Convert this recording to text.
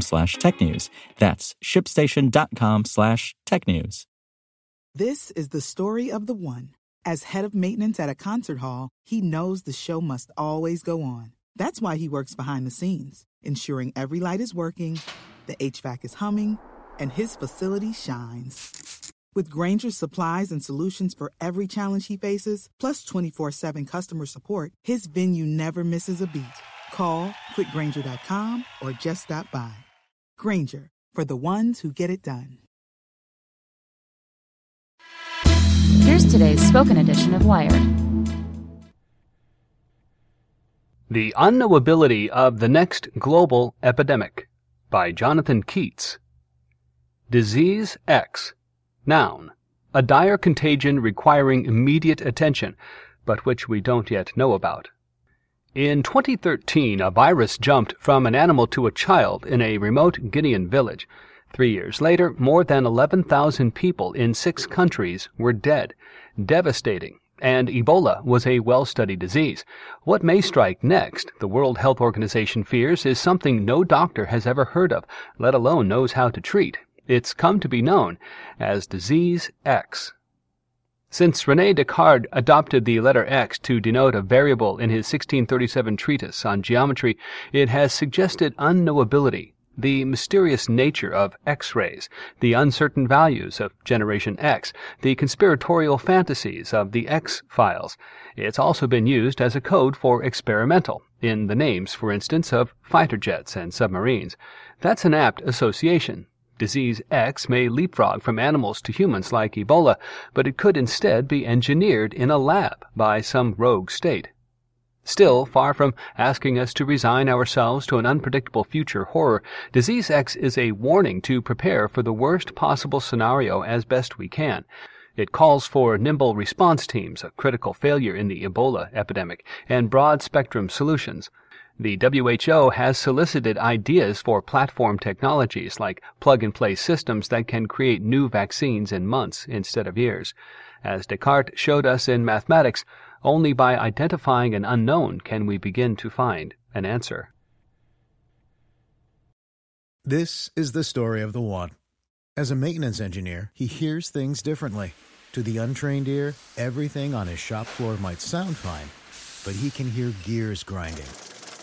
slash tech news. That's shipstation.com slash tech news. This is the story of the one. As head of maintenance at a concert hall, he knows the show must always go on. That's why he works behind the scenes, ensuring every light is working, the HVAC is humming, and his facility shines. With Grainger's supplies and solutions for every challenge he faces, plus 24 7 customer support, his venue never misses a beat. Call quickgrainger.com or just stop by. Grainger, for the ones who get it done. Here's today's spoken edition of Wired. The Unknowability of the Next Global Epidemic by Jonathan Keats. Disease X. Noun. A dire contagion requiring immediate attention, but which we don't yet know about. In 2013, a virus jumped from an animal to a child in a remote Guinean village. Three years later, more than 11,000 people in six countries were dead. Devastating. And Ebola was a well studied disease. What may strike next, the World Health Organization fears, is something no doctor has ever heard of, let alone knows how to treat. It's come to be known as Disease X. Since Rene Descartes adopted the letter X to denote a variable in his 1637 treatise on geometry, it has suggested unknowability, the mysterious nature of X-rays, the uncertain values of Generation X, the conspiratorial fantasies of the X-Files. It's also been used as a code for experimental, in the names, for instance, of fighter jets and submarines. That's an apt association. Disease X may leapfrog from animals to humans like Ebola, but it could instead be engineered in a lab by some rogue state. Still, far from asking us to resign ourselves to an unpredictable future horror, Disease X is a warning to prepare for the worst possible scenario as best we can. It calls for nimble response teams, a critical failure in the Ebola epidemic, and broad spectrum solutions. The WHO has solicited ideas for platform technologies like plug and play systems that can create new vaccines in months instead of years. As Descartes showed us in mathematics, only by identifying an unknown can we begin to find an answer. This is the story of the one. As a maintenance engineer, he hears things differently. To the untrained ear, everything on his shop floor might sound fine, but he can hear gears grinding